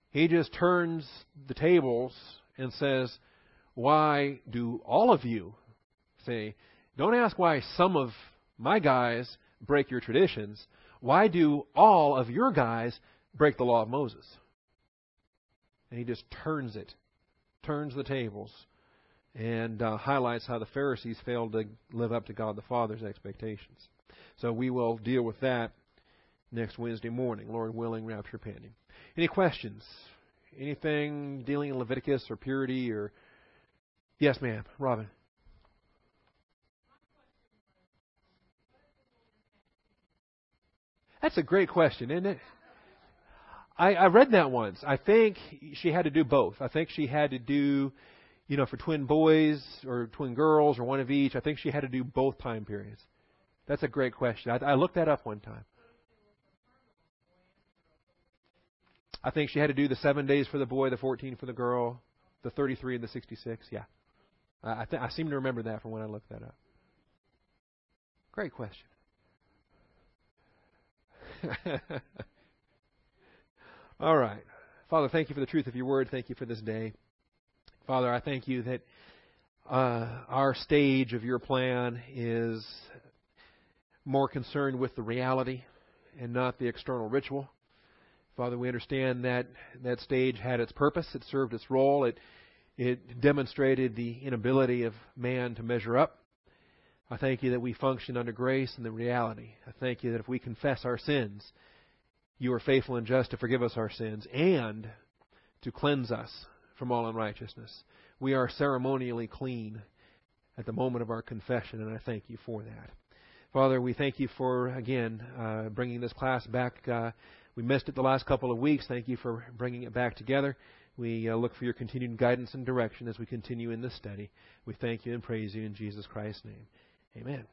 He just turns the tables and says, Why do all of you say, don't ask why some of my guys break your traditions. Why do all of your guys break the law of Moses? And he just turns it, turns the tables, and uh, highlights how the Pharisees failed to live up to God the Father's expectations. So we will deal with that next Wednesday morning, Lord willing, rapture pending. Any questions? Anything dealing in Leviticus or purity or. Yes, ma'am. Robin. That's a great question, isn't it? I, I read that once. I think she had to do both. I think she had to do, you know, for twin boys or twin girls or one of each. I think she had to do both time periods. That's a great question. I, I looked that up one time. I think she had to do the seven days for the boy, the 14 for the girl, the 33 and the 66. Yeah. I, th- I seem to remember that from when I looked that up. Great question. (laughs) All right. Father, thank you for the truth of your word. Thank you for this day. Father, I thank you that uh, our stage of your plan is more concerned with the reality and not the external ritual. Father, we understand that that stage had its purpose. It served its role. It it demonstrated the inability of man to measure up. I thank you that we function under grace and the reality. I thank you that if we confess our sins, you are faithful and just to forgive us our sins and to cleanse us from all unrighteousness. We are ceremonially clean at the moment of our confession, and I thank you for that. Father, we thank you for, again, uh, bringing this class back. Uh, we missed it the last couple of weeks. Thank you for bringing it back together. We uh, look for your continued guidance and direction as we continue in this study. We thank you and praise you in Jesus Christ's name. Amen.